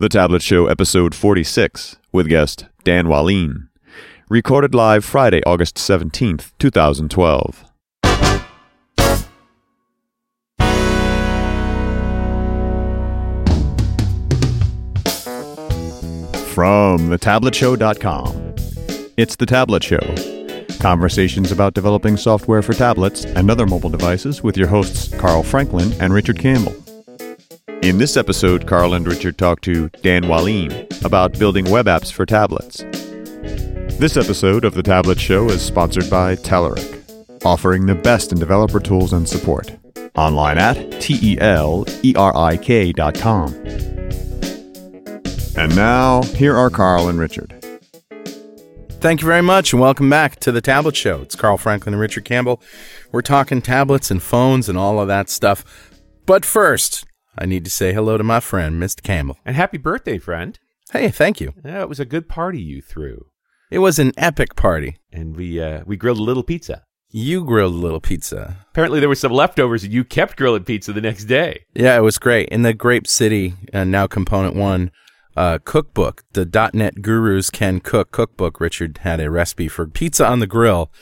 The Tablet Show, episode 46, with guest Dan Wahlin. Recorded live Friday, August 17th, 2012. From thetabletshow.com. It's The Tablet Show. Conversations about developing software for tablets and other mobile devices with your hosts Carl Franklin and Richard Campbell. In this episode, Carl and Richard talk to Dan Wahlin about building web apps for tablets. This episode of The Tablet Show is sponsored by Telerik, offering the best in developer tools and support. Online at T-E-L-E-R-I-K dot com. And now, here are Carl and Richard. Thank you very much, and welcome back to the Tablet Show. It's Carl Franklin and Richard Campbell. We're talking tablets and phones and all of that stuff. But first, I need to say hello to my friend, Mr. Campbell. And happy birthday, friend. Hey, thank you. Yeah, it was a good party you threw. It was an epic party. And we uh, we grilled a little pizza. You grilled a little pizza. Apparently there were some leftovers and you kept grilling pizza the next day. Yeah, it was great. In the Grape City, uh, now Component One uh, cookbook, the .NET Gurus Can Cook cookbook, Richard had a recipe for pizza on the grill.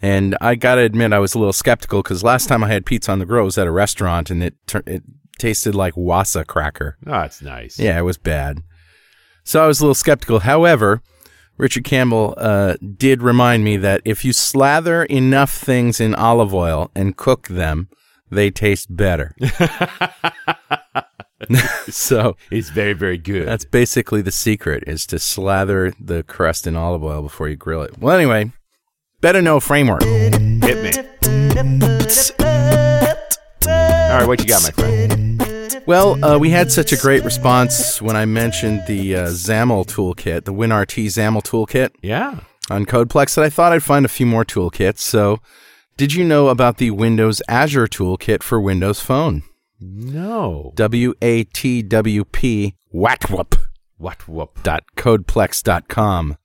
And I got to admit, I was a little skeptical because last time I had pizza on the grill was at a restaurant and it, it tasted like wassa cracker. Oh, that's nice. Yeah, it was bad. So I was a little skeptical. However, Richard Campbell uh, did remind me that if you slather enough things in olive oil and cook them, they taste better. so It's very, very good. that's basically the secret is to slather the crust in olive oil before you grill it. Well, anyway, better know framework. hit me. All right, what you got, my friend? Well, uh, we had such a great response when I mentioned the uh, XAML toolkit, the WinRT XAML toolkit. Yeah. on Codeplex that I thought I'd find a few more toolkits. So, did you know about the Windows Azure toolkit for Windows Phone? No. W A T W P WATWUP What whoop. dot codeplex.com.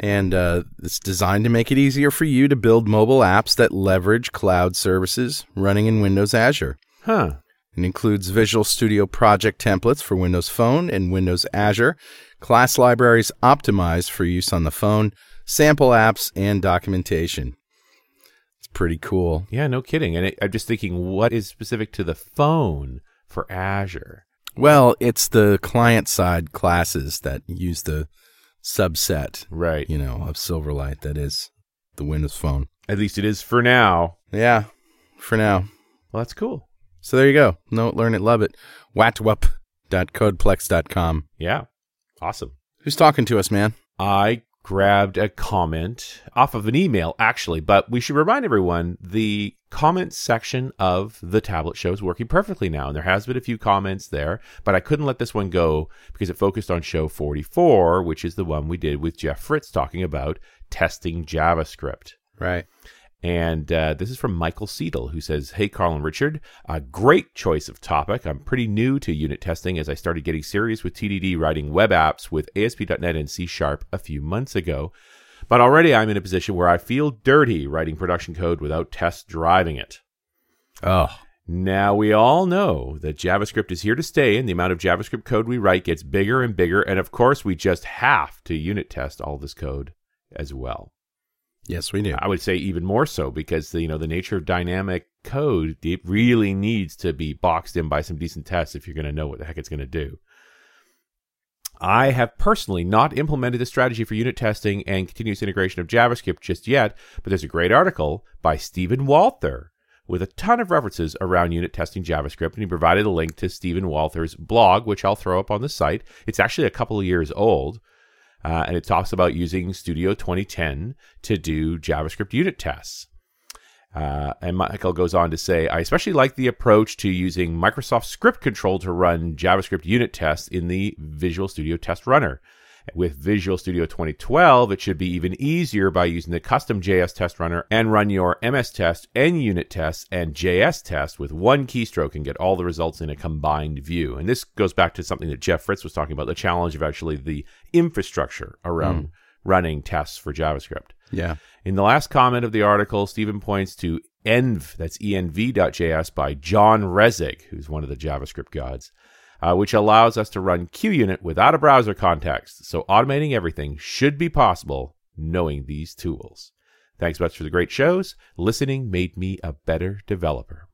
And uh, it's designed to make it easier for you to build mobile apps that leverage cloud services running in Windows Azure. Huh. It includes Visual Studio project templates for Windows Phone and Windows Azure, class libraries optimized for use on the phone, sample apps, and documentation. It's pretty cool. Yeah, no kidding. And I, I'm just thinking, what is specific to the phone for Azure? Well, it's the client side classes that use the subset, Right. you know, of Silverlight that is the Windows Phone. At least it is for now. Yeah, for now. Well, that's cool. So there you go. Know it, learn it, love it. watwup.codeplex.com. Yeah. Awesome. Who's talking to us, man? I grabbed a comment off of an email, actually, but we should remind everyone the comment section of the tablet show is working perfectly now. And there has been a few comments there, but I couldn't let this one go because it focused on show 44, which is the one we did with Jeff Fritz talking about testing JavaScript. Right. And uh, this is from Michael Seidel, who says, Hey, Carl and Richard, a great choice of topic. I'm pretty new to unit testing as I started getting serious with TDD writing web apps with ASP.NET and C Sharp a few months ago. But already I'm in a position where I feel dirty writing production code without tests driving it. Oh, Now, we all know that JavaScript is here to stay, and the amount of JavaScript code we write gets bigger and bigger. And of course, we just have to unit test all this code as well. Yes, we do. I would say even more so because the, you know the nature of dynamic code it really needs to be boxed in by some decent tests if you're going to know what the heck it's going to do. I have personally not implemented the strategy for unit testing and continuous integration of JavaScript just yet, but there's a great article by Stephen Walther with a ton of references around unit testing JavaScript, and he provided a link to Stephen Walther's blog, which I'll throw up on the site. It's actually a couple of years old, uh, and it talks about using Studio 2010 to do JavaScript unit tests. Uh, and Michael goes on to say, I especially like the approach to using Microsoft Script Control to run JavaScript unit tests in the Visual Studio Test Runner. With Visual Studio 2012, it should be even easier by using the custom JS test runner and run your MS test and unit tests and JS test with one keystroke and get all the results in a combined view. And this goes back to something that Jeff Fritz was talking about the challenge of actually the infrastructure around hmm. running tests for JavaScript. Yeah. In the last comment of the article, Stephen points to env, that's env.js by John Resig, who's one of the JavaScript gods. Uh, which allows us to run QUnit without a browser context. So automating everything should be possible knowing these tools. Thanks much for the great shows. Listening made me a better developer.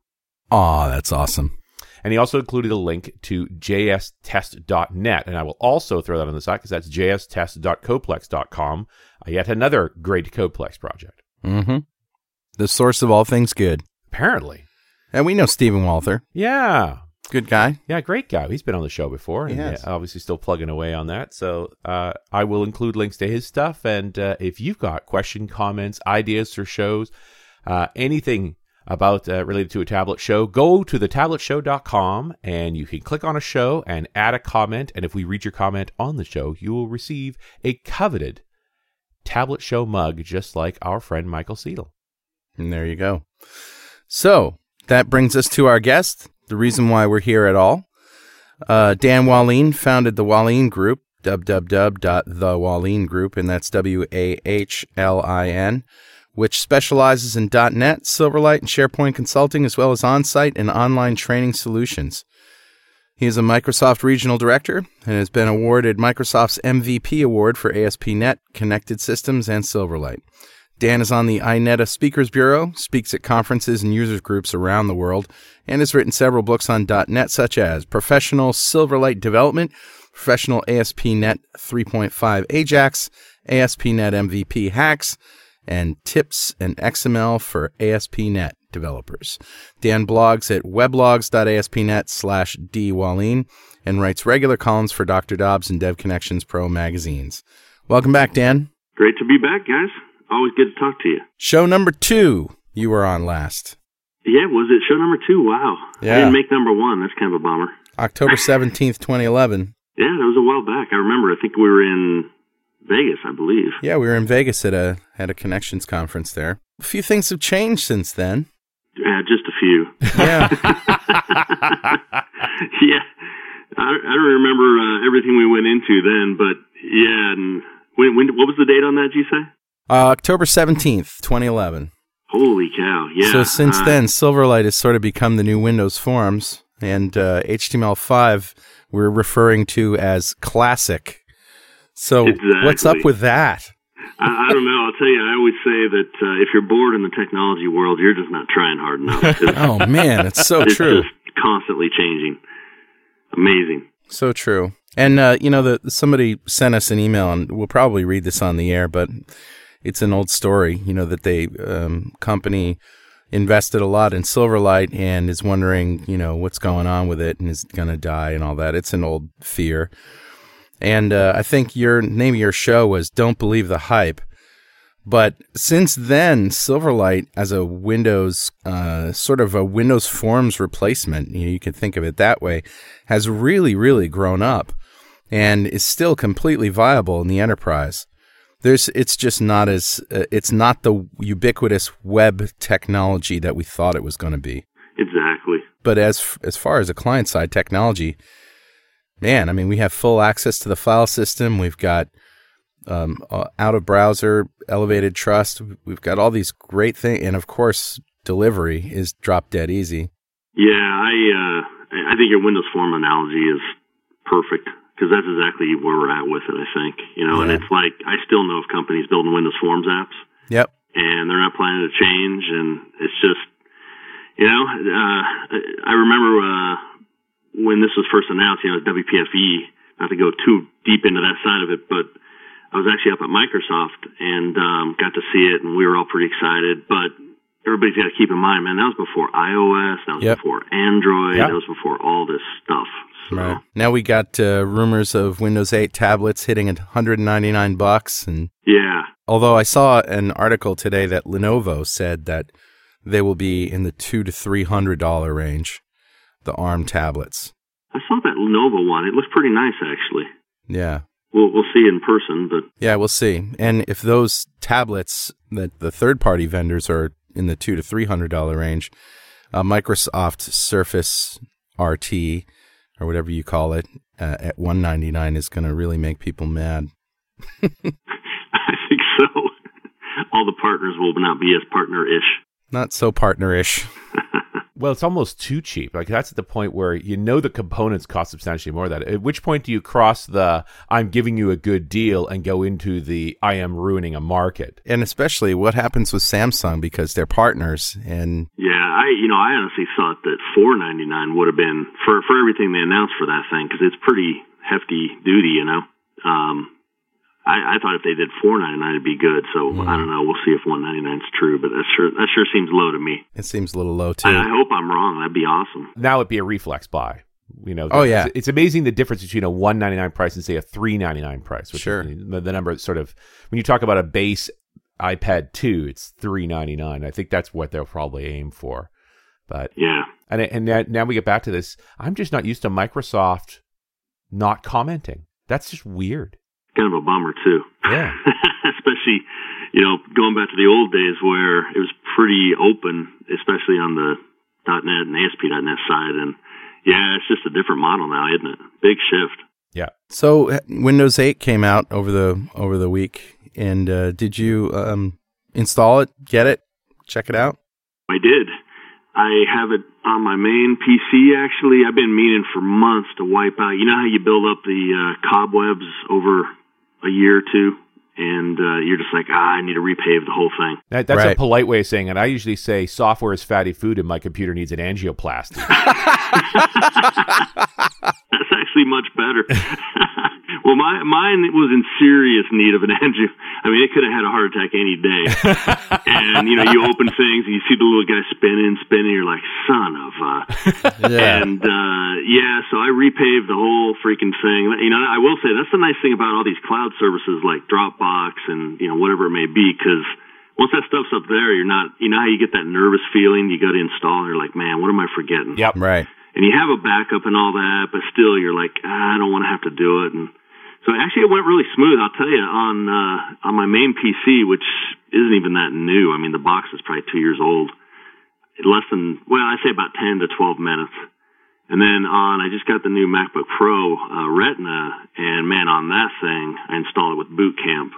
Aw, that's awesome. And he also included a link to jstest.net. And I will also throw that on the site because that's jstest.codeplex.com, uh, yet another great Codeplex project. Mm-hmm. The source of all things good. Apparently. And we know Stephen Walther. Yeah. Good guy. Yeah, great guy. He's been on the show before, and yeah, obviously still plugging away on that. So uh, I will include links to his stuff, and uh, if you've got question, comments, ideas for shows, uh, anything about uh, related to a tablet show, go to thetabletshow.com and you can click on a show and add a comment. And if we read your comment on the show, you will receive a coveted tablet show mug, just like our friend Michael Seidel. And there you go. So that brings us to our guest, the reason why we're here at all. Uh, Dan Wahlin founded the Wahlin Group, www.thewahlin Group, and that's W A H L I N, which specializes in .NET, Silverlight, and SharePoint consulting, as well as on-site and online training solutions. He is a Microsoft Regional Director and has been awarded Microsoft's MVP Award for ASP.NET, Connected Systems, and Silverlight. Dan is on the INETA Speakers Bureau, speaks at conferences and users groups around the world, and has written several books on .NET such as Professional Silverlight Development, Professional ASP.NET 3.5 Ajax, ASP.NET MVP Hacks, and Tips and XML for ASP.NET developers. Dan blogs at weblogs.asp.net slash and writes regular columns for Dr. Dobbs and Dev Connections Pro magazines. Welcome back, Dan. Great to be back, guys. Always good to talk to you. Show number two you were on last. Yeah, was it show number two? Wow. Yeah. I didn't make number one. That's kind of a bummer. October 17th, 2011. Yeah, that was a while back. I remember. I think we were in Vegas, I believe. Yeah, we were in Vegas at a at a connections conference there. A few things have changed since then. Yeah, just a few. Yeah. yeah, I, I don't remember uh, everything we went into then, but yeah. And when, when, what was the date on that? Did you say? Uh, October 17th, 2011. Holy cow! Yeah. so since uh, then, Silverlight has sort of become the new Windows Forms, and uh, HTML5 we're referring to as classic. So what's up with that? I, I don't know. I'll tell you. I always say that uh, if you're bored in the technology world, you're just not trying hard enough. Oh man, it's so it's true. constantly changing. Amazing. So true. And uh, you know, the somebody sent us an email, and we'll probably read this on the air, but it's an old story. You know that they um, company invested a lot in Silverlight and is wondering, you know, what's going on with it and is going to die and all that. It's an old fear. And uh, I think your name of your show was "Don't Believe the Hype." But since then, Silverlight as a Windows, uh, sort of a Windows Forms replacement, you, know, you could think of it that way, has really, really grown up and is still completely viable in the enterprise. There's, it's just not as, uh, it's not the ubiquitous web technology that we thought it was going to be. Exactly. But as as far as a client side technology, man, I mean, we have full access to the file system. We've got um, uh, out of browser, elevated trust. We've got all these great things, and of course, delivery is drop dead easy. Yeah, I uh, I think your Windows Form analogy is perfect because that's exactly where we're at with it. I think you know, and it's like I still know of companies building Windows Forms apps, Yep. and they're not planning to change, and it's just you know, uh, I remember uh, when this was first announced, you know, WPFE. Not to go too deep into that side of it, but I was actually up at Microsoft and um, got to see it, and we were all pretty excited. But everybody's got to keep in mind, man, that was before iOS, that was Yep. before Android, Yeah. that was before all this stuff. So, Right. Now we got uh, rumors of Windows 8 tablets hitting at 199 bucks, and yeah, although I saw an article today that Lenovo said that they will be in the two to three hundred dollar range, the ARM tablets. I saw that Lenovo one. It looks pretty nice, actually. Yeah. We'll we'll see in person, but Yeah, we'll see. And if those tablets that the third party vendors are in the two to three hundred dollar range, uh, Microsoft Surface RT or whatever you call it uh, at one ninety nine is going to really make people mad. I think so. All the partners will not be as partner-ish. Not so partnerish. Well, it's almost too cheap. Like that's at the point where you know the components cost substantially more than that. At which point do you cross the I'm giving you a good deal and go into the I am ruining a market? And especially what happens with Samsung because they're partners and Yeah, I you know I honestly thought that four ninety nine would have been for for everything they announced for that thing because it's pretty hefty duty, you know. Um, I, I thought if they did four ninety nine, it'd be good. So hmm. I don't know. We'll see if one ninety nine is true, but that sure that sure seems low to me. it seems a little low too. I, I hope I'm wrong. That'd be awesome. Now it'd be a reflex buy. You know, Oh, yeah. it's, it's amazing the difference between a one ninety nine price and say a three ninety nine price. Which Sure. is the, the number sort of when you talk about a base iPad two, it's three ninety nine. I think that's what they'll probably aim for. But Yeah. and and now, now we get back to this. I'm just not used to Microsoft not commenting. That's just weird. Kind of a bummer too. Yeah. especially you know going back to the old days where it was pretty open, especially on the .NET and ASP.NET side, and yeah, it's just a different model now, isn't it? Big shift. Yeah. so uh, Windows 8 came out over the over the week and uh, did you um, install it, get it, check it out? I did. I have it on my main PC. Actually, I've been meaning for months to wipe out. You know how you build up the uh, cobwebs over a year or two, and uh, you're just like, ah, I need to repave the whole thing. That, that's a polite way of saying it. I usually say software is fatty food and my computer needs an angioplasty. That's actually much better. well, my mine was in serious need of an angio. I mean, it could have had a heart attack any day. and you know, you open things and you see the little guy spinning, spinning. You're like, son of a. And uh, yeah, so I repaved the whole freaking thing. You know, I will say that's the nice thing about all these cloud services like Dropbox and you know whatever it may be, because once that stuff's up there, you're not. You know how you get that nervous feeling you got to install. And you're like, man, what am I forgetting? yep. Right. and you have a backup and all that, but still you're like, ah, I don't want to have to do it. And so actually it went really smooth. I'll tell you on, uh, on my main PC, which isn't even that new. I mean, the box is probably two years old. Less than, well, I say about 10 to 12 minutes. And then on, I just got the new MacBook Pro, uh, Retina, and man, on that thing, I installed it with Boot Camp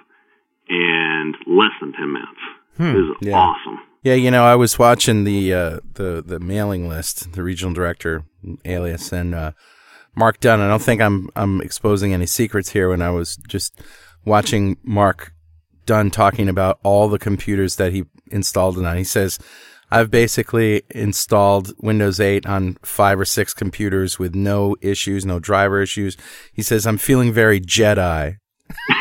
and less than 10 minutes. It was Yeah. awesome. Yeah, you know, I was watching the uh, the the mailing list, the regional director alias, and uh, Mark Dunn. I don't think I'm I'm exposing any secrets here when I was just watching Mark Dunn talking about all the computers that he installed it on. He says, "I've basically installed Windows 8 on five or six computers with no issues, no driver issues." He says, "I'm feeling very Jedi."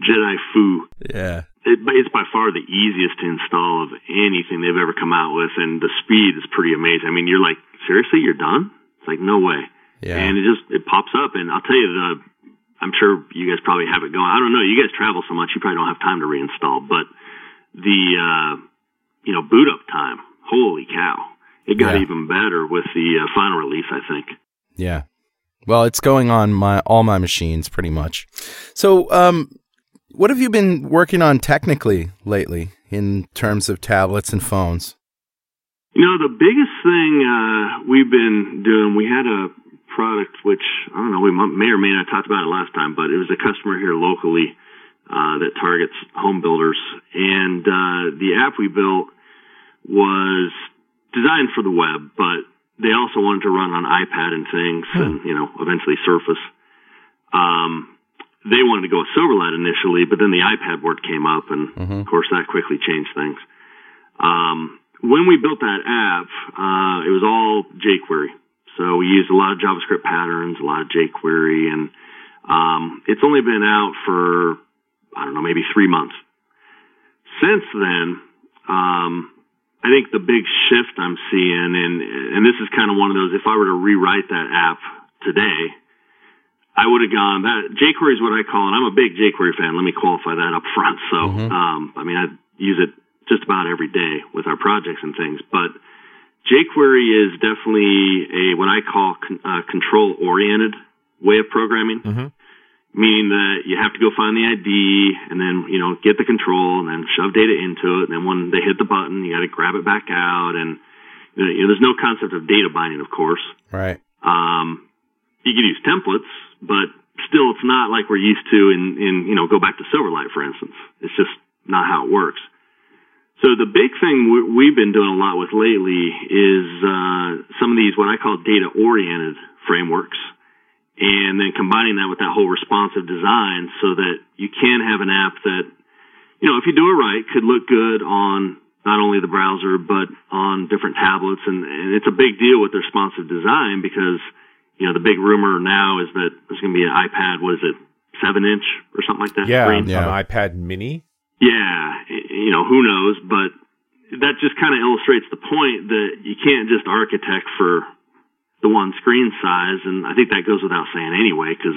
Jedi Foo. Yeah, it, it's by far the easiest to install of anything they've ever come out with, and the speed is pretty amazing. I mean, you're like, seriously, you're done? It's like, no way. yeah. And it just it pops up, and I'll tell you, the I'm sure you guys probably have it going. I don't know. You guys travel so much, you probably don't have time to reinstall, but the uh, you know boot up time, holy cow, it got Yeah. even better with the uh, final release. I think. Yeah. Well, it's going on my all my machines pretty much. So, um, what have you been working on technically lately in terms of tablets and phones? You know, the biggest thing uh, we've been doing, we had a product which I don't know, we may or may not talked about it last time, but it was a customer here locally uh, that targets home builders, and uh, the app we built was designed for the web, but they also wanted to run on iPad and things, and you know, eventually Surface. Um, they wanted to go with Silverlight initially, but then the iPad word came up, and of course that quickly changed things. Um, when we built that app, uh, it was all jQuery. So we used a lot of JavaScript patterns, a lot of jQuery, and um, it's only been out for I don't know, maybe three months. Since then, um, I think the big shift I'm seeing, and and this is kind of one of those. If I were to rewrite that app today, I would have gone that jQuery is what I call, and I'm a big jQuery fan. Let me qualify that up front. So, um, I mean, I use it just about every day with our projects and things, but jQuery is definitely a what I call con- uh, control oriented way of programming meaning that you have to go find the ID and then you know get the control and then shove data into it, and then when they hit the button, you got to grab it back out, and you know, there's no concept of data binding, of course. Right. Um, you can use templates, but still, it's not like we're used to in in you know go back to Silverlight, for instance. It's just not how it works. So the big thing we- we've been doing a lot with lately is uh, some of these what I call data-oriented frameworks, and then combining that with that whole responsive design, so that you can have an app that, you know, if you do it right, could look good on not only the browser but on different tablets, and, and it's a big deal with the responsive design because, you know, the big rumor now is that there's going to be an iPad. What is it? Seven inch or something like that. Yeah, screen? Yeah. an iPad Mini. Yeah, you know, who knows, but that just kind of illustrates the point that you can't just architect for the one screen size, and I think that goes without saying anyway, because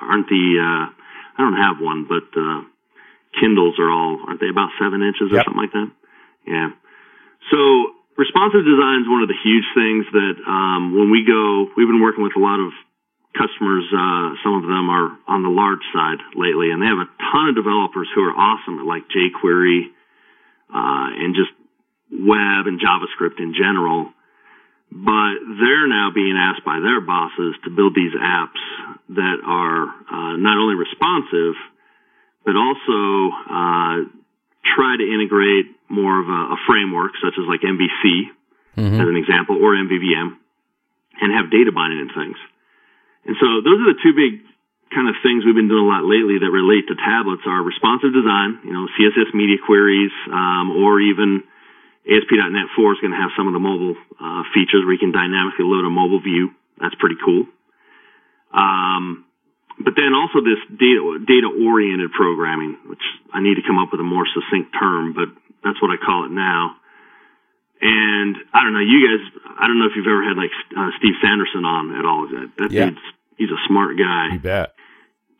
aren't the, uh, I don't have one, but, uh, Kindles are all, aren't they about seven inches or Yep. something like that? Yeah. So responsive design is one of the huge things that, um, when we go, we've been working with a lot of customers, uh, some of them are on the large side lately, and they have a ton of developers who are awesome at like jQuery, uh, and just web and JavaScript in general. But they're now being asked by their bosses to build these apps that are uh, not only responsive, but also uh, try to integrate more of a, a framework, such as like MVC, as an example, or MVVM, and have data binding and things. And so those are the two big kind of things we've been doing a lot lately that relate to tablets are responsive design, you know, CSS media queries, um, or even ASP.NET 4 is going to have some of the mobile uh, features where you can dynamically load a mobile view. That's pretty cool. Um, but then also this data data oriented programming, which I need to come up with a more succinct term, but that's what I call it now. And I don't know, you guys. I don't know if you've ever had like uh, Steve Sanderson on at all. That, that Yeah. dude's he's a smart guy You bet.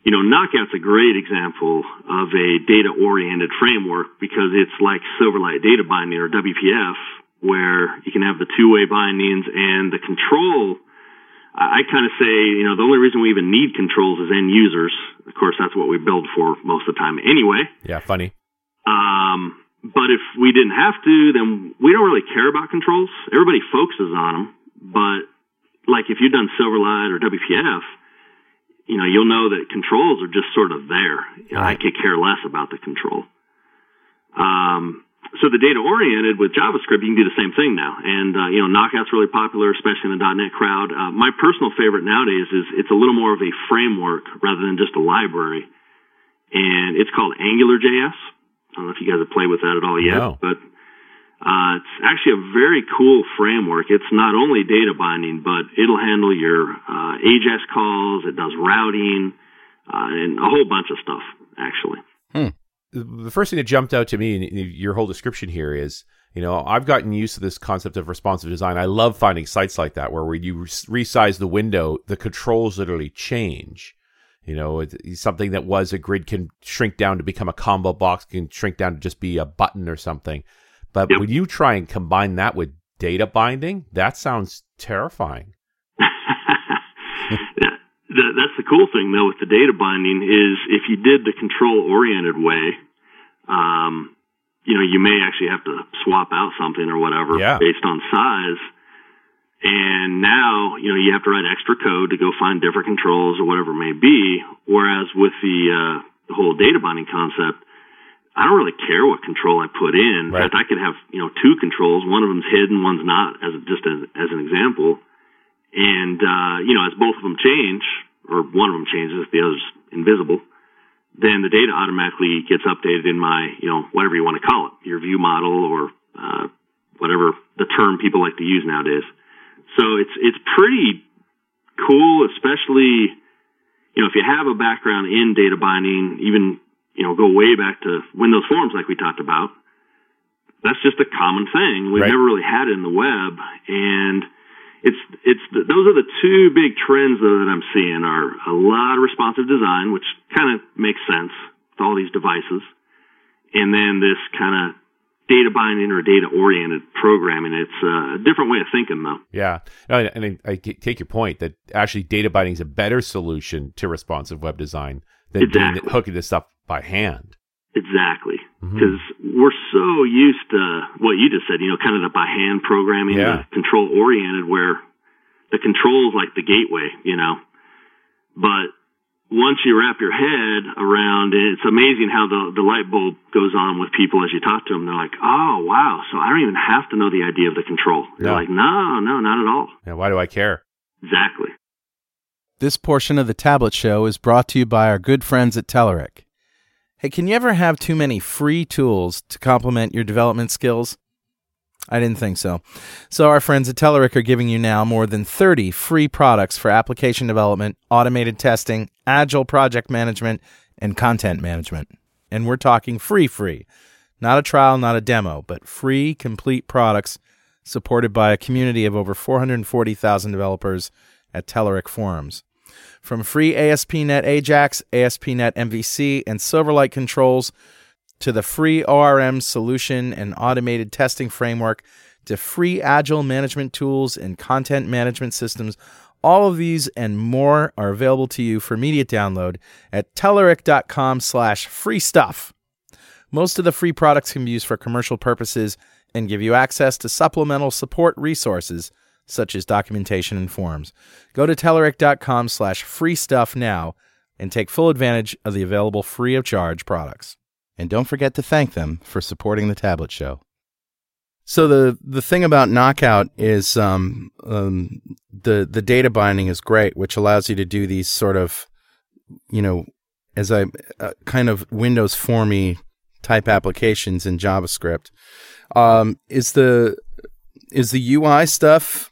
You know, Knockout's a great example of a data oriented framework because it's like Silverlight data binding or WPF, where you can have the two way bindings and the control. I, I kind of say, you know, the only reason we even need controls is end users. Of course, that's what we build for most of the time anyway. Yeah, funny. Um, but if we didn't have to, then we don't really care about controls. Everybody focuses on them. But like if you've done Silverlight or WPF, you know, you'll know that controls are just sort of there. You know, I could care less about the control. Um, so the data oriented with JavaScript, you can do the same thing now. And, uh, you know, Knockout's really popular, especially in the .NET crowd. Uh, my personal favorite nowadays is it's a little more of a framework rather than just a library. And it's called AngularJS. I don't know if you guys have played with that at all yet, No. but uh, it's actually a very cool framework. It's not only data binding, but it'll handle your uh, AJAX calls. It does routing uh, and a whole bunch of stuff, actually. the first thing that jumped out to me in your whole description here is you know i've gotten used to this concept of responsive design i love finding sites like that where when you resize the window the controls literally change you know it's something that was a grid can shrink down to become a combo box can shrink down to just be a button or something but Yep. when you try and combine that with data binding that sounds terrifying yeah, the, that's the cool thing though with the data binding is if you did the control oriented way, um, you know, you may actually have to swap out something or whatever Yeah. based on size. And now, you know, you have to write extra code to go find different controls or whatever it may be. Whereas with the, uh, the whole data binding concept, I don't really care what control I put in. In fact, I could have, you know, two controls. One of them's hidden, one's not, as just as, as an example. And, uh, you know, as both of them change, or one of them changes, the other's invisible, then the data automatically gets updated in my, you know, whatever you want to call it, your view model or, uh, whatever the term people like to use nowadays. So it's, it's pretty cool, especially, you know, if you have a background in data binding, even, you know, go way back to Windows Forms like we talked about. That's just a common thing. We've Right. never really had it in the web. And it's, it's, those are the two big trends though that I'm seeing are a lot of responsive design, which kind of makes sense with all these devices. And then this kind of data binding or data oriented programming. It's a different way of thinking though. Yeah, No, and I I, I take your point that actually data binding is a better solution to responsive web design than doing Exactly. it, hooking this up by hand. Exactly. Mm-hmm. Because we're so used to what you just said, you know, kind of the by hand programming, Yeah. control oriented, where the control is like the gateway, you know. But once you wrap your head around it, it's amazing how the, the light bulb goes on with people as you talk to them. They're like, oh, wow. So I don't even have to know the idea of the control. They're like, no, no, not at all. Yeah, why do I care? Exactly. This portion of the Tablet Show is brought to you by our good friends at Telerik. Hey, can you ever have too many free tools to complement your development skills? I didn't think so. So, our friends at Telerik are giving you now more than 30 free products for application development, automated testing, agile project management, and content management. And we're talking free, free. Not a trial, not a demo, but free, complete products supported by a community of over 440,000 developers at Telerik forums. From free ASP.NET Ajax, ASP.NET MVC, and Silverlight controls to the free ORM solution and automated testing framework to free agile management tools and content management systems. All of these and more are available to you for immediate download at Telerik.com slash free stuff. Most of the free products can be used for commercial purposes and give you access to supplemental support resources such as documentation and forums. Go to Telerik.com slash free stuff now and take full advantage of the available free of charge products. And don't forget to thank them for supporting the Tablet Show. So the the thing about Knockout is um, um, the the data binding is great, which allows you to do these sort of, you know, as I uh, kind of Windows formy type applications in JavaScript. Um, is the is the UI stuff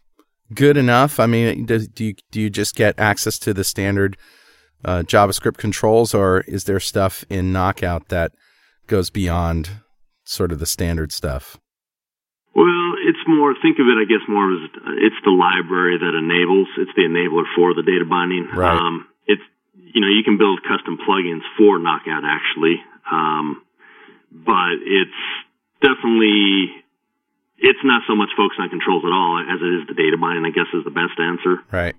good enough? I mean, do, do you do you just get access to the standard uh, JavaScript controls, or is there stuff in Knockout that goes beyond sort of the standard stuff? Well, it's more, think of it, I guess, more as it's the library that enables, it's the enabler for the data binding. Right. Um, it's, you know, you can build custom plugins for Knockout actually. Um, but it's definitely, it's not so much focused on controls at all as it is the data binding, I guess is the best answer. Right.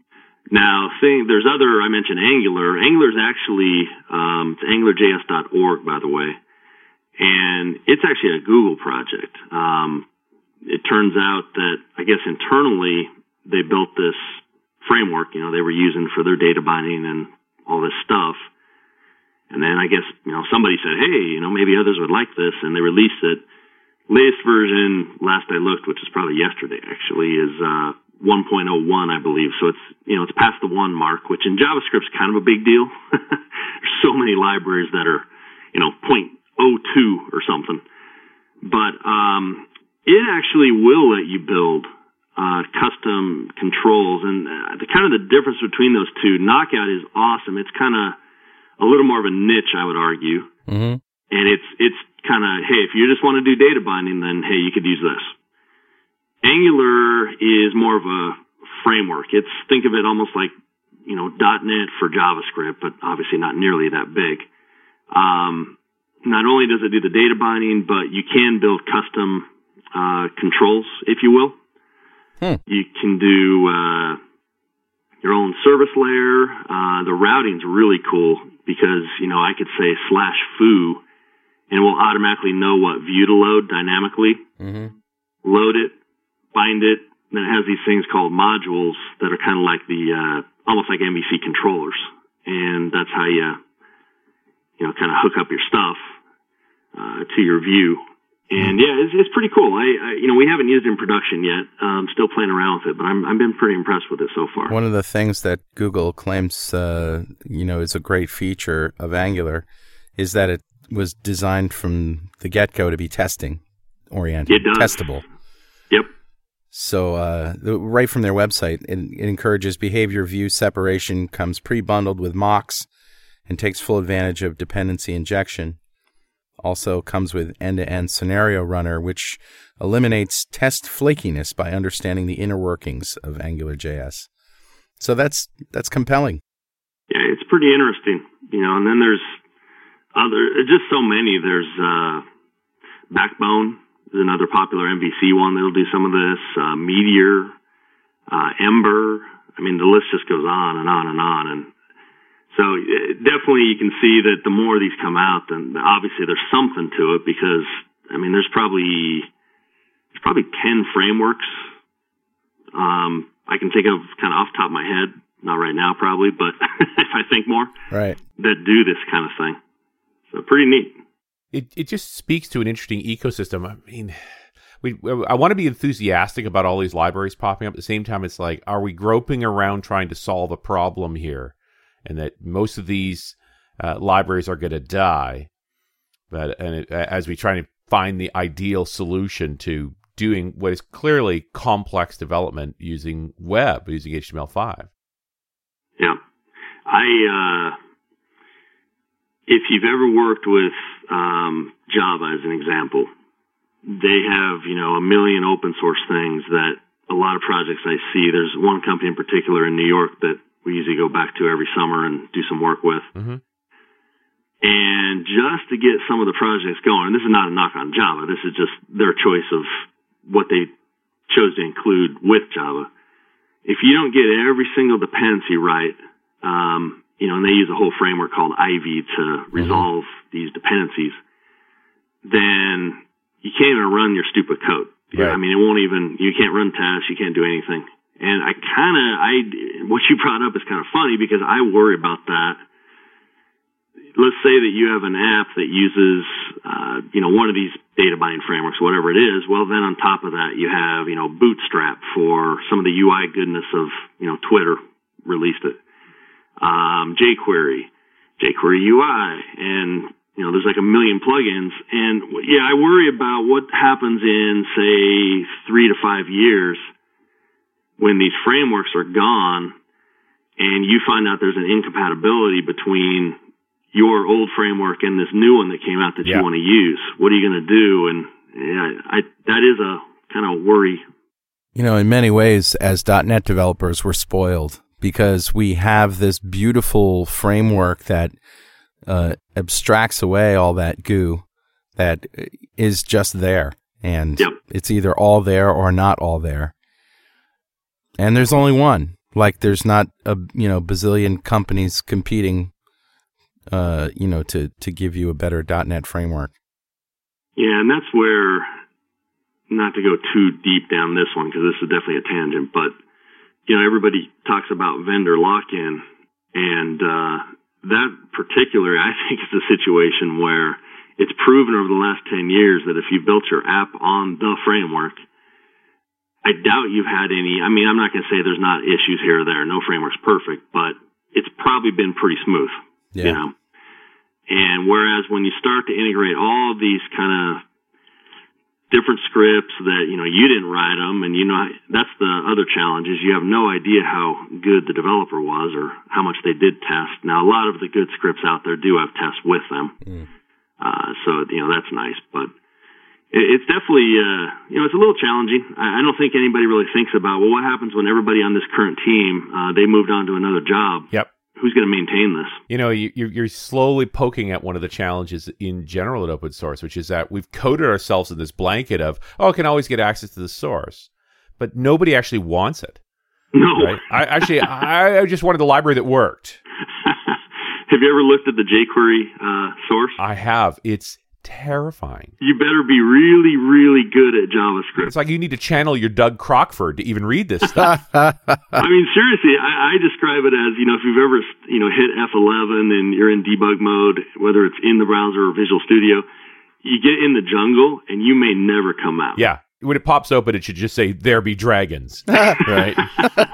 Now, thing, there's other, I mentioned Angular. Angular's actually, um, it's angularjs.org, by the way. And it's actually a Google project. Um, it turns out that, I guess internally, they built this framework, you know, they were using for their data binding and all this stuff. And then I guess, you know, somebody said, hey, you know, maybe others would like this. And they released it. Latest version, last I looked, which is probably yesterday actually, is, uh, 1.01, I believe. So it's, you know, it's past the one mark, which in JavaScript is kind of a big deal. There's so many libraries that are, you know, 0.02 or something. But, um, it actually will let you build, uh, custom controls. And uh, the kind of the difference between those two, Knockout is awesome. It's kind of a little more of a niche, I would argue. Mm-hmm. And it's, it's kind of, hey, if you just want to do data binding, then hey, you could use this. Angular is more of a framework. It's think of it almost like you know .NET for JavaScript, but obviously not nearly that big. Um, not only does it do the data binding, but you can build custom uh, controls, if you will. Hmm. You can do uh, your own service layer. Uh, the routing's really cool because you know I could say slash foo, and it will automatically know what view to load dynamically Mm-hmm. load it, bind it. Then it has these things called modules that are kind of like the, uh, almost like MVC controllers. And that's how you, you know, kind of hook up your stuff, uh, to your view. And yeah, it's, it's pretty cool. I, I, you know, we haven't used it in production yet. Um, still playing around with it, but I'm, I've been pretty impressed with it so far. One of the things that Google claims, uh, you know, is a great feature of Angular is that it was designed from the get go to be testing oriented, It does. testable. Yep. So, uh, right from their website, it, it encourages behavior view separation, comes pre bundled with mocks, and takes full advantage of dependency injection. Also comes with end to end scenario runner, which eliminates test flakiness by understanding the inner workings of AngularJS. So that's that's compelling. Yeah, it's pretty interesting, you know. And then there's other, just so many. There's uh, Backbone is another popular MVC one that'll do some of this. Uh, Meteor, uh, Ember. I mean, the list just goes on and on and on. And so uh, definitely you can see that the more these come out, then obviously there's something to it because I mean, there's probably there's probably ten frameworks. Um, I can think of kind of off the top of my head not right now probably, but if I think more, Right. that do this kind of thing. So pretty neat. it it just speaks to an interesting ecosystem. I mean, we I want to be enthusiastic about all these libraries popping up. At the same time, it's like, are we groping around trying to solve a problem here, and that most of these uh, libraries are going to die, but and it, as we try to find the ideal solution to doing what is clearly complex development using web using HTML5. Yeah. I, uh, if you've ever worked with, um, Java as an example, they have, you know, a million open source things that a lot of projects I see. There's one company in particular in New York that we usually go back to every summer and do some work with. Mhm. And just to get some of the projects going, and this is not a knock on Java, this is just their choice of what they chose to include with Java. If you don't get every single dependency right, um, you know, and they use a whole framework called Ivy to resolve these dependencies, then you can't even run your stupid code. Right. I mean, it won't even, you can't run tests, you can't do anything. And I kind of, I, what you brought up is kind of funny because I worry about that. Let's say that you have an app that uses, uh, you know, one of these data binding frameworks, whatever it is. Well, then on top of that, you have, you know, Bootstrap for some of the UI goodness of, you know, Twitter released it. Um, jQuery, jQuery UI, and you know, there's like a million plugins. And yeah, I worry about what happens in, say, three to five years when these frameworks are gone and you find out there's an incompatibility between your old framework and this new one that came out that Yeah. you want to use. What are you going to do? And yeah, I, that is a kind of worry. You know, in many ways, as .NET developers, we're spoiled because we have this beautiful framework that uh, abstracts away all that goo that is just there, and Yep. it's either all there or not all there. And there's only one. Like, there's not a you know bazillion companies competing, uh, you know, to to give you a better .NET framework. Yeah, and that's where, not to go too deep down this one because this is definitely a tangent, but you know everybody talks about vendor lock-in, and uh, that particular I think is a situation where it's proven over the last ten years that if you built your app on the framework, I doubt you've had any. I mean, I'm not going to say there's not issues here or there. No framework's perfect, but it's probably been pretty smooth. Yeah. You know. And whereas when you start to integrate all of these kind of different scripts that you know you didn't write them, and you know that's the other challenge is you have no idea how good the developer was or how much they did test. Now a lot of the good scripts out there do have tests with them, uh, so you know that's nice, but it, it's definitely uh, you know it's a little challenging. I, I don't think anybody really thinks about well what happens when everybody on this current team uh, they moved on to another job. Yep. Who's going to maintain this? You know, you, you're you're slowly poking at one of the challenges in general at open source, which is that we've coded ourselves in this blanket of, oh, I can always get access to the source, but nobody actually wants it. No. Right? I actually, I, I just wanted the library that worked. Have you ever looked at the jQuery uh, source? I have. It's terrifying. You better be really, really good at JavaScript. It's like you need to channel your Doug Crockford to even read this stuff. I mean, seriously, I, I describe it as you know, if you've ever you know hit F11 and you're in debug mode, whether it's in the browser or Visual Studio, you get in the jungle and you may never come out. yeah. When it pops open, it should just say, there be dragons. right?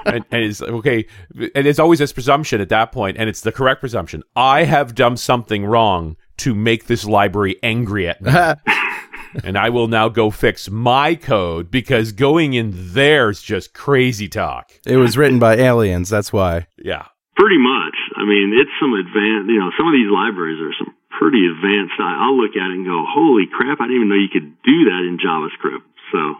and, and it's okay. And it's always this presumption at that point, and it's the correct presumption. I have done something wrong to make this library angry at me. and I will now go fix my code because going in there is just crazy talk. It was written by aliens. That's why. Yeah. Pretty much. I mean, it's some advanced. You know, some of these libraries are some pretty advanced. I, I'll look at it and go, "Holy crap! I didn't even know you could do that in JavaScript." So,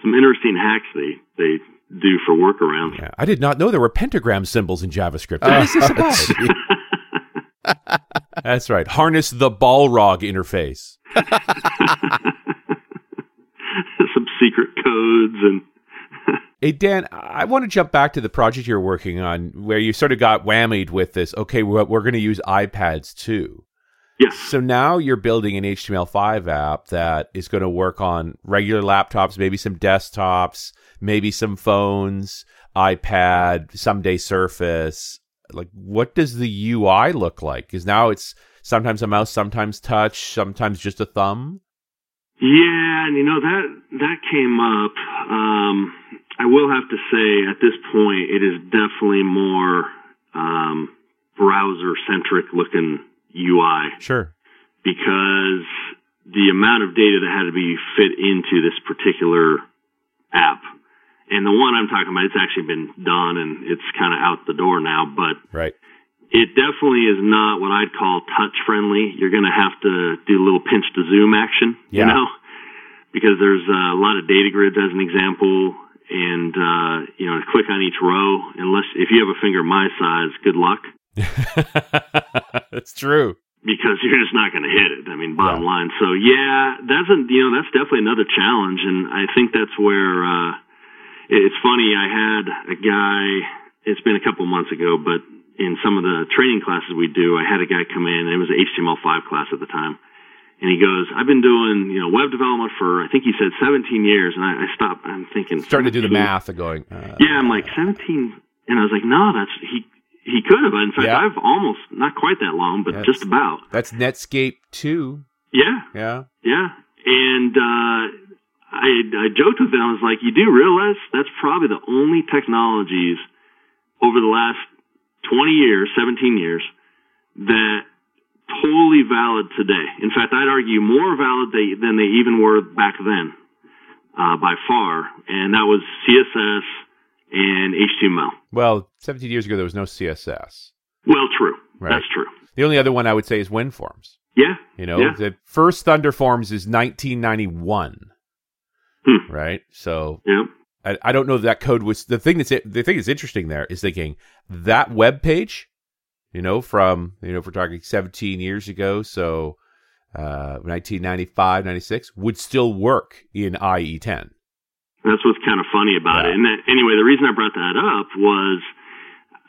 some interesting hacks they they do for workarounds. Yeah. I did not know there were pentagram symbols in JavaScript. What is this about? That's right. Harness the Balrog interface. some secret codes and Hey, Dan, I want to jump back to the project you're working on where you sort of got whammied with this. Okay, we're, we're going to use iPads too. yes, So now you're building an HTML5 app that is going to work on regular laptops, maybe some desktops, maybe some phones. iPad, someday Surface. Like, what does the UI look like? Because now it's sometimes a mouse, sometimes touch, sometimes just a thumb. Yeah, and you know that that came up. Um, I will have to say, at this point, it is definitely more um, browser centric looking UI Sure. because the amount of data that had to be fit into this particular app. And the one I'm talking about, it's actually been done and it's kind of out the door now, but Right. it definitely is not what I'd call touch friendly. You're going to have to do a little pinch to zoom action, Yeah. you know, because there's a lot of data grids as an example. And, uh, you know, click on each row, unless if you have a finger my size, good luck That's true. because you're just not going to hit it. I mean, bottom Yeah. line. So yeah, that's a you know that's definitely another challenge, and I think that's where uh, it's funny. I had a guy. It's been a couple months ago, but in some of the training classes we do, I had a guy come in. It was an HTML5 class at the time, and he goes, "I've been doing you know web development for I think he said 17 years," and I, I stopped. I'm thinking Starting to do the math of going. Uh, Yeah, I'm like 17, and I was like, no, that's he. He could have. In fact, Yeah. I've almost not quite that long, but That's- just about. That's Netscape 2. Yeah, Yeah. yeah. And uh, I I joked with them. I was like, you do realize that's probably the only technologies over the last 20 years, 17 years, that totally valid today. In fact, I'd argue more valid they, than they even were back then, uh, by far. And that was CSS and HTML. Well, 17 years ago, there was no CSS. Well, true. Right. That's true. The only other one I would say is WinForms. Yeah. You know, Yeah. the first Thunder Forms is 1991. Hmm. Right? So Yeah. I, I don't know that code was the thing that's the thing that's interesting there is thinking that web page, you know, from you know, if we're talking 17 years ago, so uh 1995, 96 would still work in E IE10. That's what's kind of funny about Yeah. it. And that, anyway, the reason I brought that up was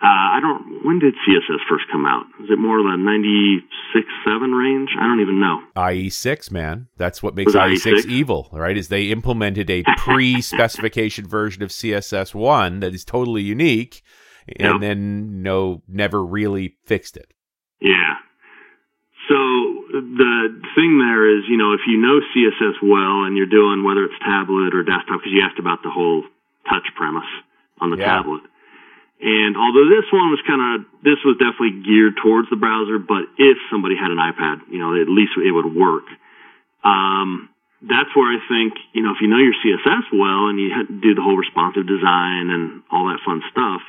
uh, I don't. When did CSS first come out? Was it more of the ninety six seven range? I don't even know. IE6, man. That's what makes IE6 IE6? evil, right? Is they implemented a pre-specification version of CSS1 that is totally unique and then no never really fixed it. Yeah. So the thing there is, you know, if you know CSS well and you're doing whether it's tablet or desktop, because you asked about the whole touch premise on the Yeah. tablet. And although this one was kind of, this was definitely geared towards the browser, but if somebody had an iPad, you know, at least it would work. Um, that's where I think, you know, if you know your CSS well and you do the whole responsive design and all that fun stuff,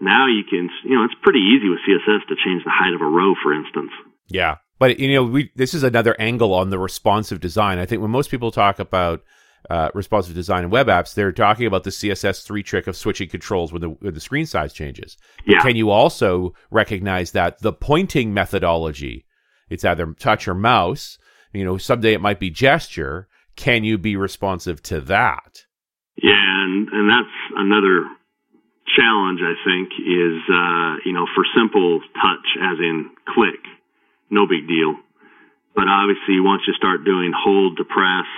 now you can, you know, it's pretty easy with CSS to change the height of a row, for instance. Yeah. But you know, we this is another angle on the responsive design. I think when most people talk about uh, responsive design and web apps, they're talking about the CSS3 trick of switching controls when the when the screen size changes. But Yeah. Can you also recognize that the pointing methodology, it's either touch or mouse, you know, someday it might be gesture. Can you be responsive to that? Yeah, and, and that's another challenge, I think, is, uh, you know, for simple touch, as in click, no big deal. But obviously, once you start doing hold to press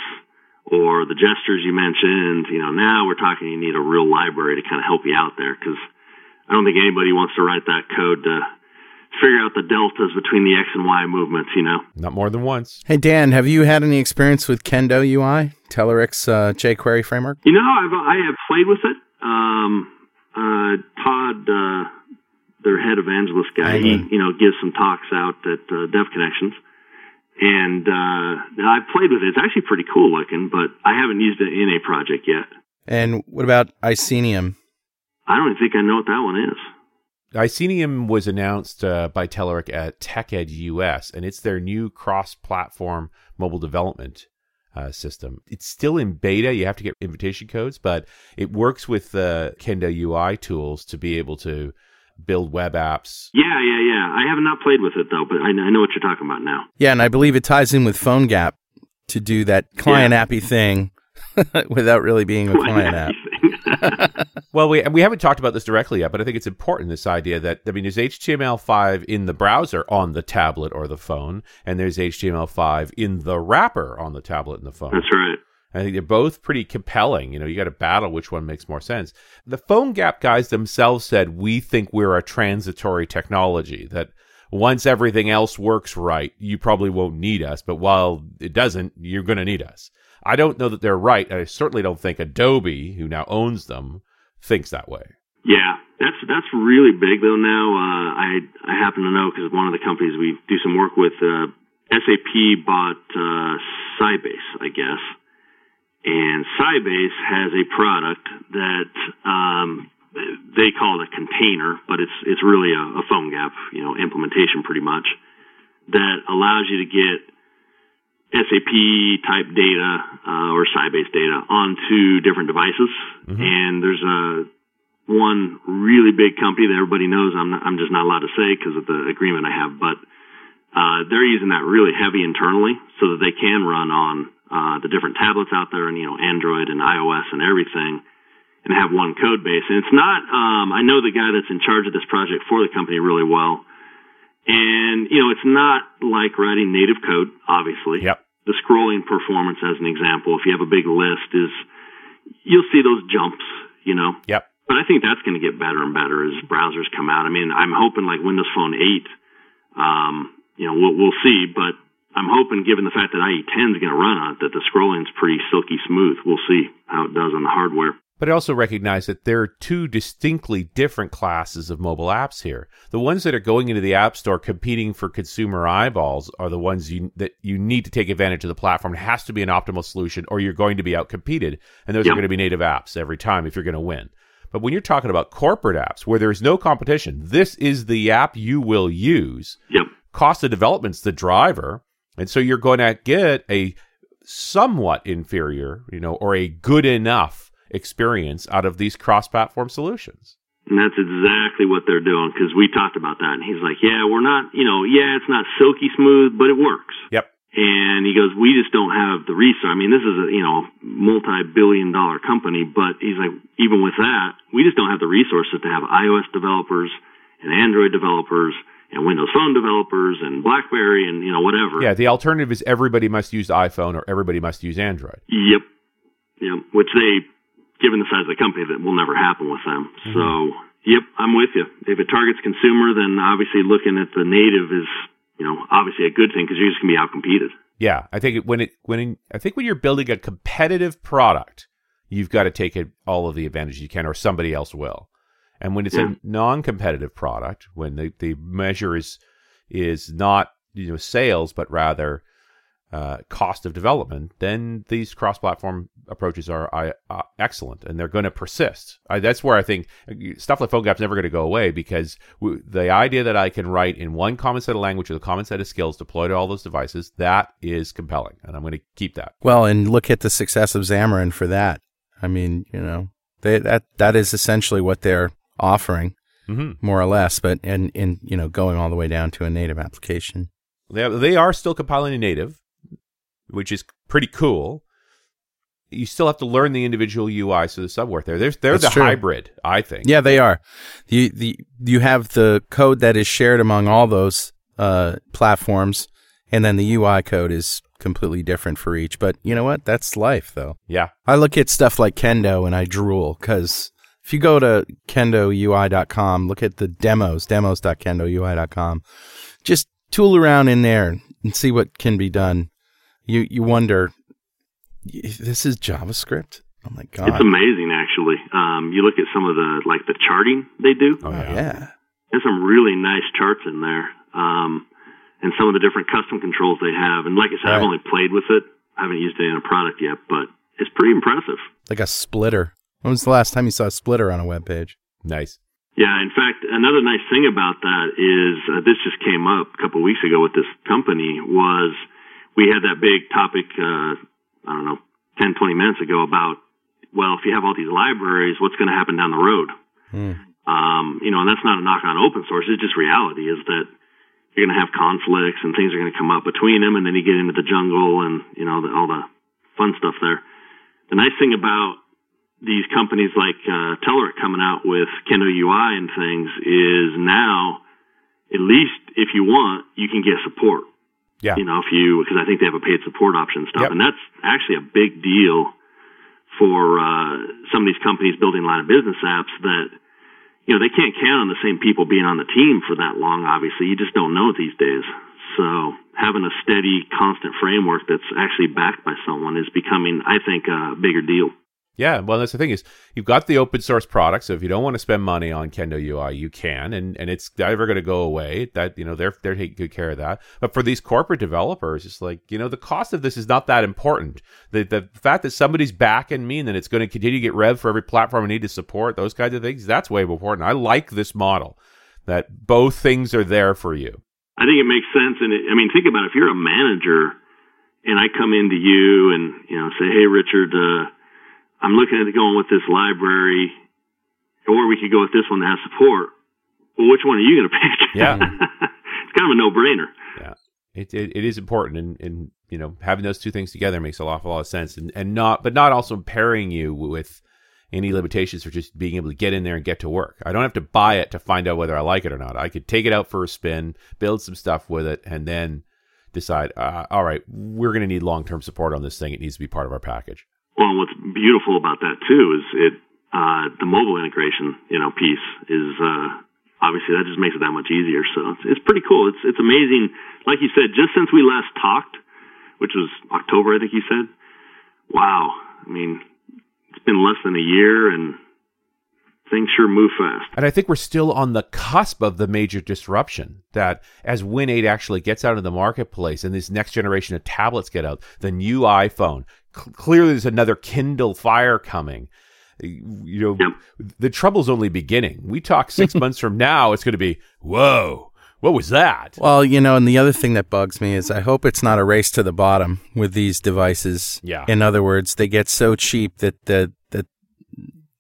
or the gestures you mentioned, you know, now we're talking you need a real library to kind of help you out there because I don't think anybody wants to write that code to figure out the deltas between the X and Y movements, you know? Not more than once. Hey Dan, have you had any experience with Kendo UI, Telerik's uh, jQuery framework? You know, I've I have played with it. Um, uh, Todd, uh, their head evangelist guy, he you know gives some talks out at uh, Dev Connections, and uh, I've played with it. It's actually pretty cool looking, but I haven't used it in a project yet. And what about Icenium? I don't even think I know what that one is. Icenium was announced uh, by Telerik at TechEd US, and it's their new cross-platform mobile development uh, system. It's still in beta. You have to get invitation codes, but it works with the Kendo UI tools to be able to build web apps. Yeah, yeah, yeah. I have not played with it though, but I, I know what you're talking about now. Yeah, and I believe it ties in with PhoneGap to do that client appy thing without really being a client app. Well, we we haven't talked about this directly yet, but I think it's important this idea that I mean, there's HTML5 in the browser on the tablet or the phone, and there's HTML5 in the wrapper on the tablet and the phone. That's right. I think they're both pretty compelling. You know, you got to battle which one makes more sense. The PhoneGap guys themselves said, we think we're a transitory technology, that once everything else works right, you probably won't need us. But while it doesn't, you're going to need us. I don't know that they're right. I certainly don't think Adobe, who now owns them, thinks that way. Yeah, that's that's really big though. Now uh, I I happen to know because one of the companies we do some work with, uh, SAP bought uh, Sybase, I guess, and Sybase has a product that um, they call it a container, but it's it's really a, a PhoneGap, you know, implementation pretty much that allows you to get SAP type data uh, or Sybase data onto different devices. Mm-hmm. And there's a one really big company that everybody knows. I'm not, I'm just not allowed to say because of the agreement I have, but uh, they're using that really heavy internally so that they can run on uh, the different tablets out there and you know Android and iOS and everything and have one code base. And it's not, um, I know the guy that's in charge of this project for the company really well. And, you know, it's not like writing native code, obviously. Yep. The scrolling performance, as an example, if you have a big list, is you'll see those jumps, you know? Yep. But I think that's going to get better and better as browsers come out. I mean, I'm hoping like Windows Phone 8, um, you know, we'll, we'll see, but I'm hoping, given the fact that IE 10 is going to run on it, that the scrolling's pretty silky smooth. We'll see how it does on the hardware. But I also recognize that there are two distinctly different classes of mobile apps here. The ones that are going into the App Store competing for consumer eyeballs are the ones you, that you need to take advantage of the platform. It has to be an optimal solution or you're going to be outcompeted. And those yep. are going to be native apps every time if you're going to win. But when you're talking about corporate apps where there's no competition, this is the app you will use. Yep. Cost of development's the driver. And so you're going to get a somewhat inferior, you know, or a good enough experience out of these cross-platform solutions. And that's exactly what they're doing because we talked about that. And he's like, yeah, we're not, you know, yeah, it's not silky smooth, but it works. Yep. And he goes, we just don't have the resource. I mean, this is a, you know, multi-billion dollar company, but he's like, even with that, we just don't have the resources to have iOS developers and Android developers and Windows Phone developers and BlackBerry and, you know, whatever. Yeah. The alternative is everybody must use iPhone or everybody must use Android. Yep. Yep. Which they given the size of the company, that will never happen with them. Mm-hmm. So, yep, I'm with you. If it targets consumer, then obviously looking at the native is, you know, obviously a good thing because you're just gonna be outcompeted. Yeah, I think when it when in, I think when you're building a competitive product, you've got to take it, all of the advantage you can, or somebody else will. And when it's yeah. a non-competitive product, when the, the measure is is not you know sales, but rather uh, cost of development, then these cross-platform approaches are uh, excellent and they're going to persist. I, that's where I think uh, stuff like PhoneGap is never going to go away because w- the idea that I can write in one common set of language with a common set of skills deployed to all those devices, that is compelling, and I'm going to keep that. Well, and look at the success of Xamarin for that. I mean, you know, they, that that is essentially what they're offering, mm-hmm. more or less, but and in you know going all the way down to a native application. They, they are still compiling a native which is pretty cool. You still have to learn the individual UI, so the subwork there. There's they're That's the true. hybrid, I think. Yeah, they are. You the you have the code that is shared among all those uh, platforms, and then the UI code is completely different for each. But you know what? That's life, though. Yeah. I look at stuff like Kendo and I drool because if you go to kendoui.com, look at the demos, demos.kendoui.com, just tool around in there and see what can be done you you wonder, this is JavaScript. Oh my god, it's amazing actually. Um, you look at some of the like the charting they do. Oh yeah, yeah. there's some really nice charts in there, um, and some of the different custom controls they have. And like I said, right. I've only played with it. I haven't used it in a product yet, but it's pretty impressive. Like a splitter. When was the last time you saw a splitter on a web page? Nice. Yeah, in fact, another nice thing about that is uh, this just came up a couple of weeks ago with this company was we had that big topic, uh, I don't know, 10, 20 minutes ago about, well, if you have all these libraries, what's going to happen down the road? Hmm. Um, you know, and that's not a knock on open source. It's just reality is that you're going to have conflicts and things are going to come up between them. And then you get into the jungle and, you know, the, all the fun stuff there. The nice thing about these companies like, uh, Telerik coming out with Kendo UI and things is now, at least if you want, you can get support Yeah. You know, if you because I think they have a paid support option and stuff, Yep. and that's actually a big deal for uh, some of these companies building line of business apps that you know they can't count on the same people being on the team for that long. Obviously, you just don't know these days. So having a steady, constant framework that's actually backed by someone is becoming, I think, a bigger deal. Yeah, well, that's the thing is you've got the open source product. So if you don't want to spend money on Kendo UI, you can, and and it's never going to go away. That you know they're they're taking good care of that. But for these corporate developers, it's like you know the cost of this is not that important. The the fact that somebody's backing me and that it's going to continue to get rev for every platform I need to support those kinds of things, that's way more important. I like this model that both things are there for you. I think it makes sense. And it, I mean, think about it. if you're a manager and I come into you and, you know, say, Hey, Richard, uh, I'm looking at going with this library or we could go with this one that has support. Well, which one are you going to pick? Yeah. it's kind of a no brainer. Yeah, it, it it is important, and and you know having those two things together makes a awful lot of sense, and and not but not also pairing you with any limitations for just being able to get in there and get to work. I don't have to buy it to find out whether I like it or not. I could take it out for a spin, build some stuff with it, and then decide. Uh, all right, we're going to need long term support on this thing. It needs to be part of our package. Well, what's beautiful about that too is it, uh, the mobile integration, you know, piece is, uh, obviously that just makes it that much easier. So it's, it's pretty cool. It's, it's amazing. Like you said, just since we last talked, which was October, I think you said, wow. I mean, it's been less than a year and things sure move fast. And I think we're still on the cusp of the major disruption that as Win 8 actually gets out of the marketplace and this next generation of tablets get out, the new iPhone, cl- clearly there's another Kindle Fire coming. You know, Yep. the trouble's only beginning. We talk six months from now, it's going to be, whoa, what was that? Well, you know, and the other thing that bugs me is I hope it's not a race to the bottom with these devices. Yeah. In other words, they get so cheap that the the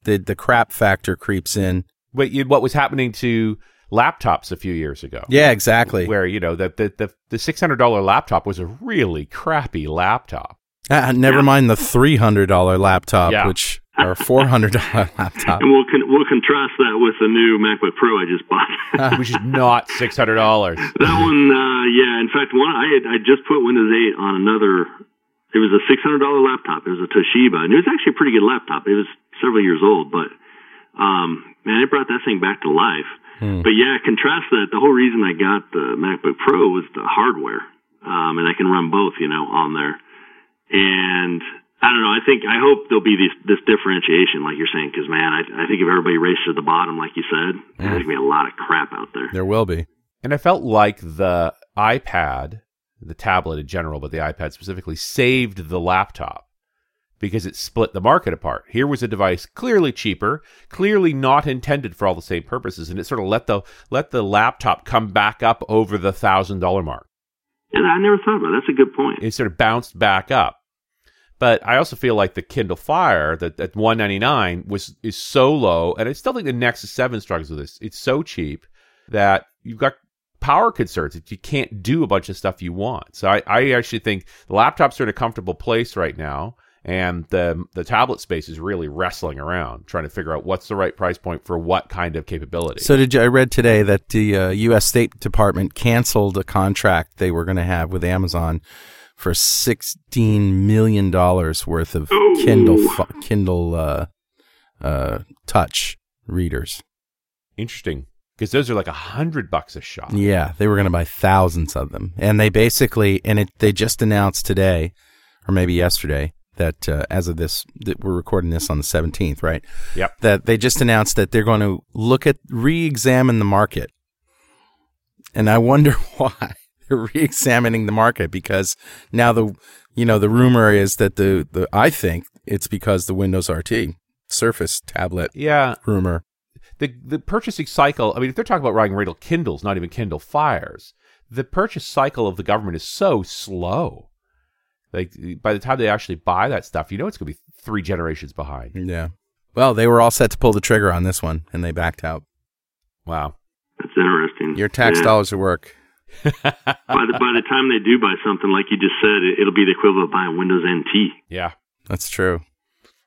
the, the crap factor creeps in. But you, what was happening to laptops a few years ago? Yeah, exactly. Where, you know, the, the, the, the $600 laptop was a really crappy laptop. Ah, never mind the three hundred dollar laptop, Yeah. which or four hundred dollar laptop. And we'll, con- we'll contrast that with the new MacBook Pro I just bought. which is not $600. That one, uh, yeah. In fact, one I had I just put Windows 8 on another. It was a six hundred dollar laptop. It was a Toshiba, and it was actually a pretty good laptop. It was several years old, but um, man, it brought that thing back to life. But yeah, contrast that. The whole reason I got the MacBook Pro was the hardware, um, and I can run both, you know, on there. And I don't know. I think I hope there'll be this this differentiation, like you're saying, because man, I, I think if everybody races to the bottom, like you said, there's gonna be a lot of crap out there. There will be. And I felt like the iPad, the tablet in general, but the iPad specifically, saved the laptop because it split the market apart. Here was a device clearly cheaper, clearly not intended for all the same purposes, and it sort of let the let the laptop come back up over the thousand dollar mark. And I never thought about it. That's a good point. It sort of bounced back up. But I also feel like the Kindle Fire that at 199 was is so low, and I still think the Nexus 7 struggles with this. It's so cheap that you've got power concerns that you can't do a bunch of stuff you want. So I, I actually think the laptops are in a comfortable place right now, and the the tablet space is really wrestling around trying to figure out what's the right price point for what kind of capability. So did you, I read today that the uh, U.S. State Department canceled a contract they were going to have with Amazon for sixteen million dollars worth of Ooh. Kindle Kindle uh, uh, Touch readers. Interesting. Because those are like a hundred bucks a shot. Yeah, they were going to buy thousands of them, and they basically and it they just announced today, or maybe yesterday, that uh, as of this, that we're recording this on the seventeenth, right? Yep. That they just announced that they're going to look at re-examine the market, and I wonder why they're re-examining the market because now the you know the rumor is that the the I think it's because the Windows RT Surface tablet Yeah, rumor. the the purchasing cycle. I mean, if they're talking about writing Riddle Kindles, not even Kindle Fires, the purchase cycle of the government is so slow. Like by the time they actually buy that stuff, you know it's going to be three generations behind. Yeah. Well, they were all set to pull the trigger on this one, and they backed out. Wow. That's interesting. Your tax Yeah. dollars are work. by the by the time they do buy something, like you just said, it, it'll be the equivalent of buying Windows NT. Yeah. That's true.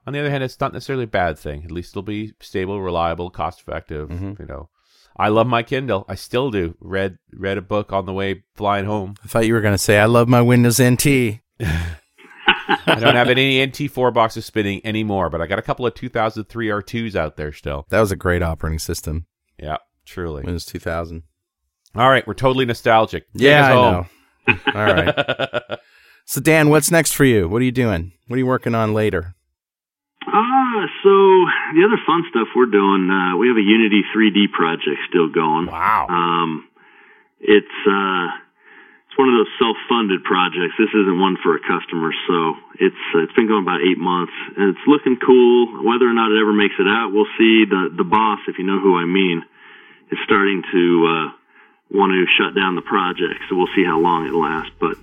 On the other hand, it's not necessarily a bad thing. At least it'll be stable, reliable, cost effective. Mhm. You know, I love my Kindle. I still do. Read read a book on the way flying home. I thought you were going to say, I love my Windows NT. I don't have any NT4 boxes spinning anymore, but I got a couple of 2003 R2s out there still. That was a great operating system, Yeah, truly. Windows 2000. All right, we're totally nostalgic. Yeah, I know. All right. So, Dan, what's next for you? What are you doing? What are you working on later? Ah, so the other fun stuff we're doing, uh, we have a Unity 3D project still going. Wow. Um, it's uh, it's one of those self-funded projects. This isn't one for a customer, so it's uh, it's been going about eight months, and it's looking cool. Whether or not it ever makes it out, we'll see. The the boss, if you know who I mean, is starting to uh, want to shut down the project, so we'll see how long it lasts. But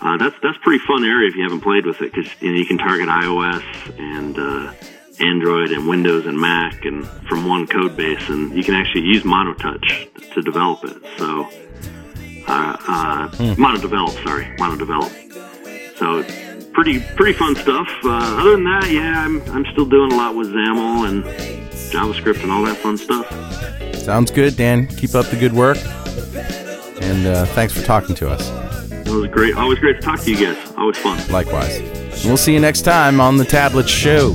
uh, that's that's pretty fun area if you haven't played with it because you know you can target iOS and uh, Android and Windows and Mac and from one code base, and you can actually use MonoTouch to develop it. So, uh, uh, MonoDevelop, sorry, MonoDevelop. So, pretty pretty fun stuff. Uh, other than that, yeah, I'm I'm still doing a lot with XAML and JavaScript and all that fun stuff. Sounds good, Dan. Keep up the good work. And uh, thanks for talking to us. It was great. Always great to talk to you guys. Always fun. Likewise. And we'll see you next time on the Tablet Show.